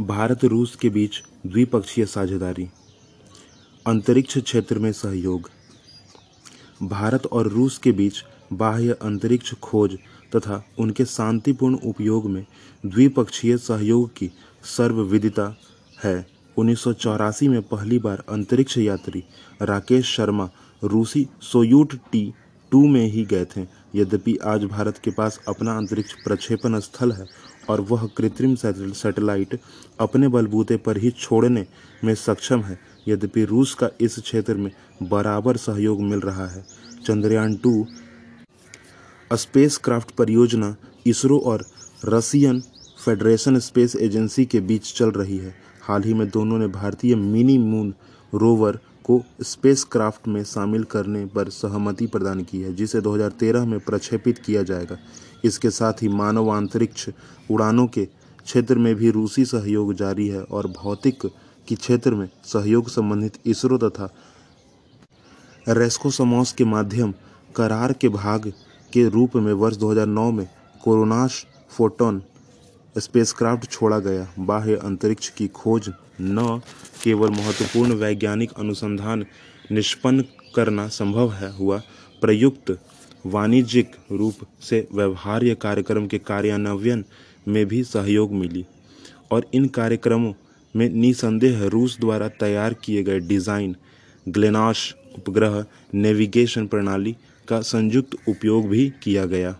भारत रूस के बीच द्विपक्षीय साझेदारी, अंतरिक्ष क्षेत्र में सहयोग, भारत और रूस के बीच बाह्य अंतरिक्ष खोज तथा उनके शांतिपूर्ण उपयोग में द्विपक्षीय सहयोग की सर्वविदिता है। उन्नीस सौ चौरासी में पहली बार अंतरिक्ष यात्री राकेश शर्मा रूसी सोयूट टी टू में ही गए थे। यद्यपि आज भारत के पास अपना अंतरिक्ष प्रक्षेपण स्थल है और वह कृत्रिम सैटेलाइट अपने बलबूते पर ही छोड़ने में सक्षम है। यद्यपि रूस का इस क्षेत्र में बराबर सहयोग मिल रहा है। चंद्रयान टू स्पेस क्राफ्ट परियोजना इसरो और रसियन फेडरेशन स्पेस एजेंसी के बीच चल रही है। हाल ही में दोनों ने भारतीय मिनी मून रोवर को स्पेस क्राफ्ट में शामिल करने पर सहमति प्रदान की है, जिसे 2013 में प्रक्षेपित किया जाएगा। इसके साथ ही मानव अंतरिक्ष उड़ानों के क्षेत्र में भी रूसी सहयोग जारी है और भौतिक की क्षेत्र में सहयोग संबंधित इसरो तथा रेस्कोसमॉस के माध्यम करार के भाग के रूप में वर्ष 2009 में कोरोनाश फोटोन स्पेसक्राफ्ट छोड़ा गया। बाह्य अंतरिक्ष की खोज न केवल महत्वपूर्ण वैज्ञानिक अनुसंधान निष्पन्न करना संभव है, हुआ प्रयुक्त वाणिज्यिक रूप से व्यवहार्य कार्यक्रम के कार्यान्वयन में भी सहयोग मिली और इन कार्यक्रमों में निसंदेह रूस द्वारा तैयार किए गए डिज़ाइन, ग्लेनाश उपग्रह, नेविगेशन प्रणाली का संयुक्त उपयोग भी किया गया।